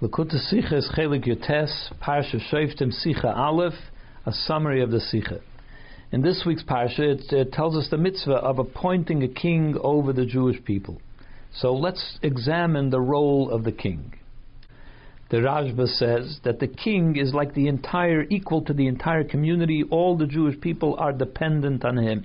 Likutei Sichos Chelik Yotes, Parsha Shoftim Sicha Aleph, a summary of the Sicha. In this week's Parsha, it, it, tells us the mitzvah of appointing a king over the Jewish people. So let's examine the role of the king. The Rashba says that the king is like the entire, equal to the entire community. All the Jewish people are dependent on him.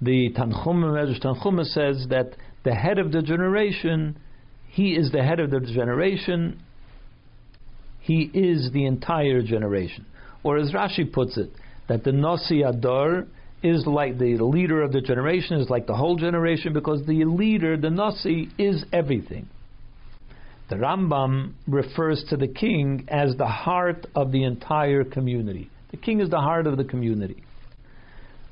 The Tanchuma, Tanchuma says that the head of the generation, he is the head of the generation, he is the entire generation. Or as Rashi puts it, that the Nasi Adar is like the leader of the generation, is like the whole generation, because the leader, the Nasi, is everything. The Rambam refers to the king as the heart of the entire community. The king is the heart of the community.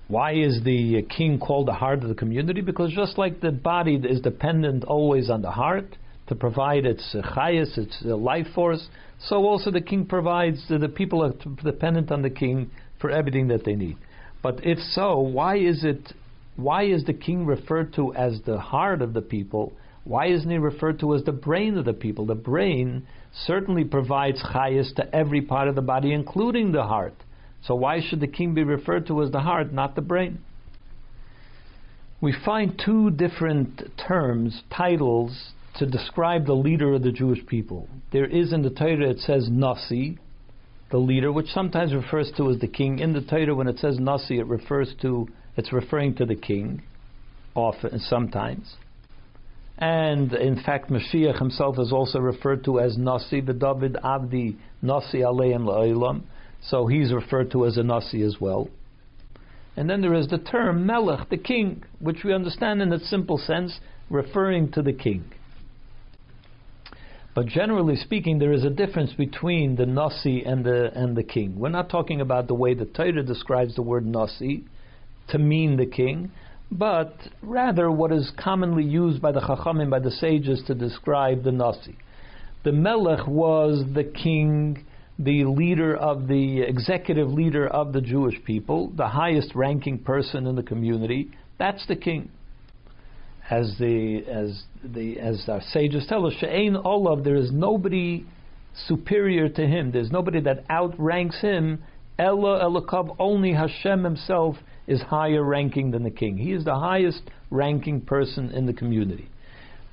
Why is the king called the heart of the community? Because just like the body is dependent always on the heart to provide its chayas, its life force, so also the king provides, the people are dependent on the king for everything that they need. But if so, why is it, why is the king referred to as the heart of the people? Why isn't he referred to as the brain of the people? The brain certainly provides chayas to every part of the body, including the heart. So why should the king be referred to as the heart, not the brain? We find two different terms, titles to describe the leader of the Jewish people. There is in the Torah it says Nasi, the leader, which sometimes refers to as the king. In the Torah, when it says Nasi, it refers to it's referring to the king, often sometimes. And in fact, Mashiach himself is also referred to as Nasi, David Abdi Nasi Aleim La'ilam. So he's referred to as a Nasi as well. And then there is the term Melech, the king, which we understand in its simple sense, referring to the king. But generally speaking, there is a difference between the Nasi and the and the king. We're not talking about the way the Torah describes the word Nasi to mean the king, but rather what is commonly used by the Chachamim, by the sages, to describe the Nasi. The Melech was the king, the leader of the executive leader of the Jewish people, the highest ranking person in the community. That's the king as the as the as our sages tell us, She'ain Olav, there is nobody superior to him. There's nobody that outranks him. Ella Elakav, only Hashem himself is higher ranking than the king. He is the highest ranking person in the community.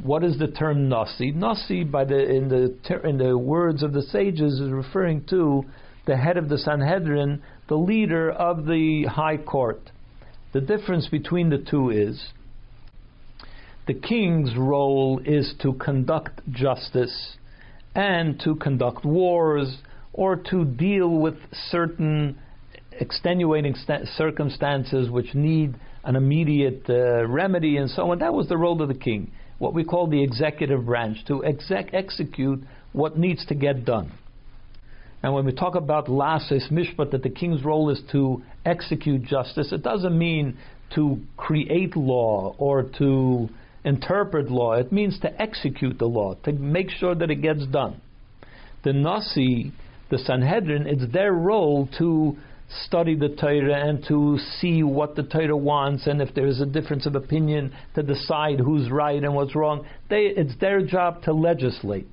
What is the term nasi? Nasi, by the in the in the words of the sages, is referring to the head of the Sanhedrin, the leader of the high court. The difference between the two is the king's role is to conduct justice and to conduct wars or to deal with certain extenuating st- circumstances which need an immediate uh, remedy and so on. That was the role of the king, what we call the executive branch, to exec- execute what needs to get done. And when we talk about lasis mishpat, that the king's role is to execute justice, it doesn't mean to create law or to interpret law, it means to execute the law, to make sure that it gets done. The Nasi, the Sanhedrin, it's their role to study the Torah and to see what the Torah wants, and if there is a difference of opinion, to decide who's right and what's wrong. They, it's their job to legislate.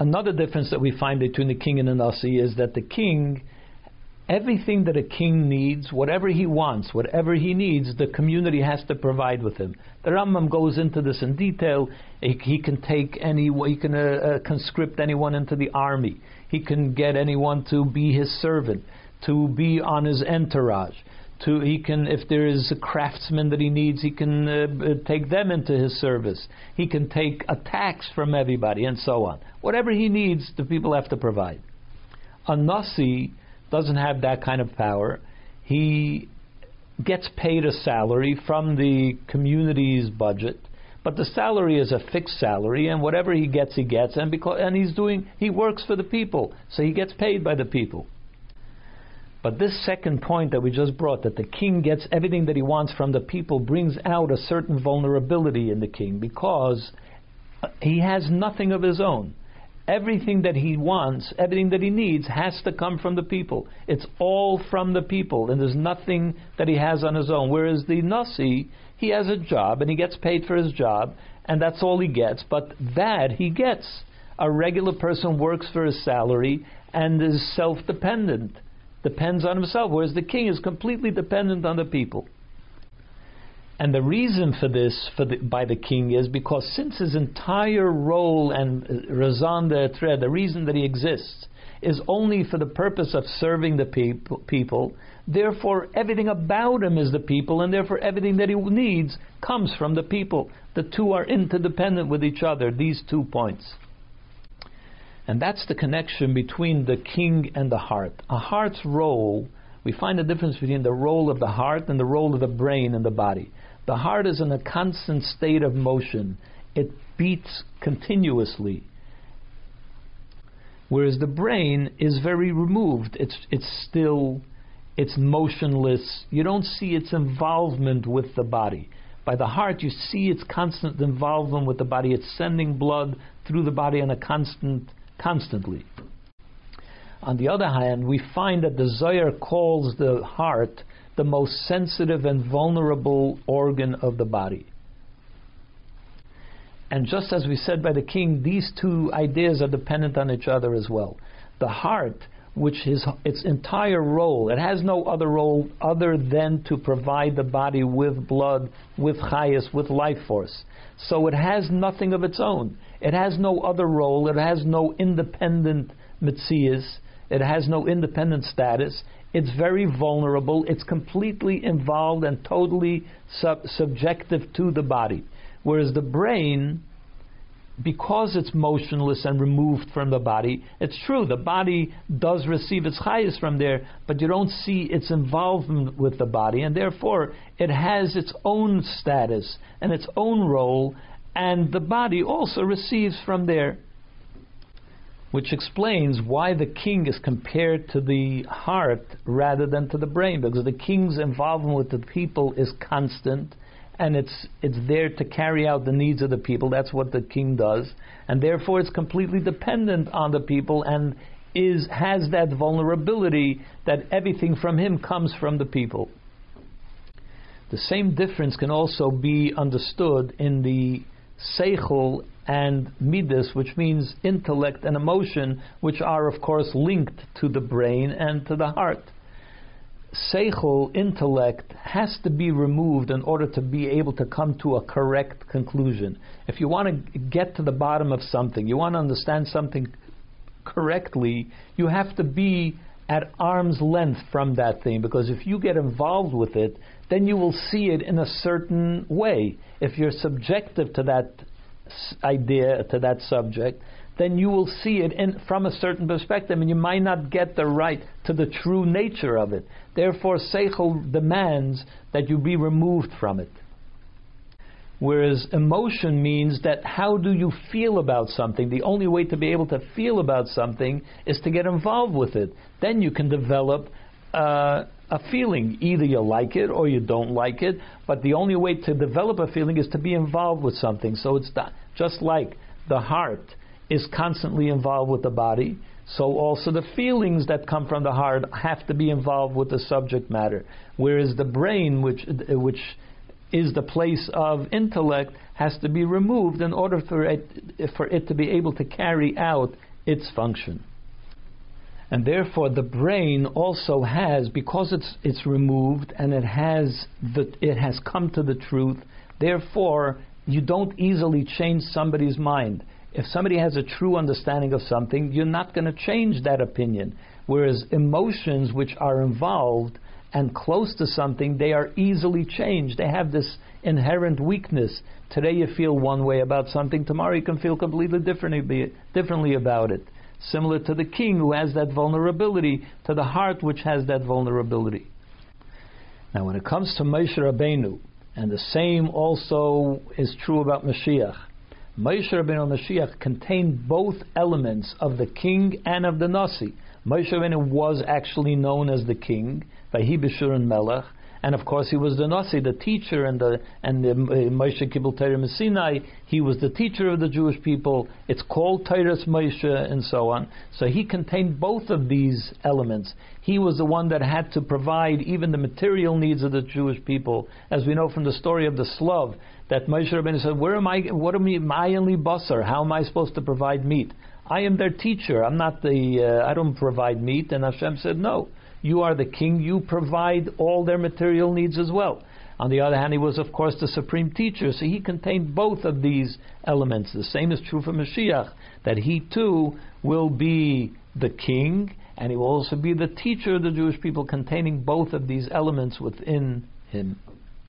Another difference that we find between the king and the Nasi is that the king everything that a king needs, whatever he wants, whatever he needs, the community has to provide with him. The Rambam goes into this in detail. He, he can take any, he can uh, uh, conscript anyone into the army. He can get anyone to be his servant, to be on his entourage. To he can, if there is a craftsman that he needs, he can uh, uh take them into his service. He can take a tax from everybody, and so on. Whatever he needs, the people have to provide. A nasi doesn't have that kind of power. He gets paid a salary from the community's budget, but the salary is a fixed salary, and whatever he gets, he gets, and because and he's doing he works for the people, so he gets paid by the people. But this second point that we just brought, that the king gets everything that he wants from the people, brings out a certain vulnerability in the king because he has nothing of his own everything that he wants, everything that he needs, has to come from the people. It's all from the people, and there's nothing that he has on his own. Whereas the Nasi, he has a job, and he gets paid for his job, and that's all he gets. But that he gets A regular person works for his salary and is self dependent, depends on himself, whereas the king is completely dependent on the people. And the reason for this for the, by the king is because since his entire role and uh, raison d'etre, the reason that he exists, is only for the purpose of serving the people, people, therefore everything about him is the people, and therefore everything that he needs comes from the people. The two are interdependent with each other, these two points. And that's the connection between the king and the heart. A heart's role, we find a difference between the role of the heart and the role of the brain and the body. The heart is in a constant state of motion. It beats continuously. Whereas the brain is very removed. It's, it's still, it's motionless. You don't see its involvement with the body. By the heart, you see its constant involvement with the body. It's sending blood through the body on a constant, constantly. On the other hand, we find that the Zohar calls the heart the most sensitive and vulnerable organ of the body. And just as we said by the king, these two ideas are dependent on each other as well. The heart, which is its entire role, it has no other role other than to provide the body with blood, with chayas, with life force. So it has nothing of its own. It has no other role. It has no independent mitzias. It has no independent status. It's very vulnerable. It's completely involved and totally sub- subjective to the body. Whereas the brain, because it's motionless and removed from the body, it's true, the body does receive its highest from there, but you don't see its involvement with the body, and therefore it has its own status and its own role, and the body also receives from there which explains why the king is compared to the heart rather than to the brain, because the king's involvement with the people is constant and it's it's there to carry out the needs of the people. That's what the king does, and therefore it's completely dependent on the people and is has that vulnerability that everything from him comes from the people. The same difference can also be understood in the seichel and midas, which means intellect and emotion, which are of course linked to the brain and to the heart. Seichel, intellect, has to be removed in order to be able to come to a correct conclusion. If you want to get to the bottom of something, you want to understand something correctly, you have to be at arm's length from that thing because if you get involved with it, then you will see it in a certain way. If you're subjective to that idea to that subject, then you will see it in, from a certain perspective, and you might not get the right to the true nature of it. Therefore, seichel demands that you be removed from it. Whereas emotion means that how do you feel about something? The only way to be able to feel about something is to get involved with it. Then you can develop uh, a feeling. Either you like it or you don't like it, but the only way to develop a feeling is to be involved with something. So it's not, just like the heart is constantly involved with the body, so also the feelings that come from the heart have to be involved with the subject matter. Whereas the brain, which which is the place of intellect, has to be removed in order for it for it to be able to carry out its function. And therefore, the brain also has, because it's it's removed and it has the, it has come to the truth. Therefore, you don't easily change somebody's mind. If somebody has a true understanding of something, you're not going to change that opinion. Whereas emotions, which are involved and close to something, they are easily changed. They have this inherent weakness. Today you feel one way about something, tomorrow you can feel completely differently, differently about it similar to the king who has that vulnerability, to the heart which has that vulnerability. Now, when it comes to Moshe Rabbeinu, and the same also is true about Mashiach, Moshe Rabbeinu and Mashiach contain both elements of the king and of the Nasi. Moshe Rabbeinu was actually known as the king, Vahi and Melech, and of course he was the Nasi, the teacher, and the and the uh, Moshe Kibbul Torah Sinai. He was the teacher of the Jewish people. It's called Torah's Moshe, and so on. So he contained both of these elements. He was the one that had to provide even the material needs of the Jewish people, as we know from the story of the Slav. That Moshe Rabbeinu said, "Where am I? What am I? My only basar? How am I supposed to provide meat? I am their teacher. I'm not the. Uh, I don't provide meat." And Hashem said, "No." You are the king. You provide all their material needs as well. On the other hand, he was, of course, the supreme teacher, so he contained both of these elements. The same is true for Mashiach, that he too will be the king, and he will also be the teacher of the Jewish people, containing both of these elements within him.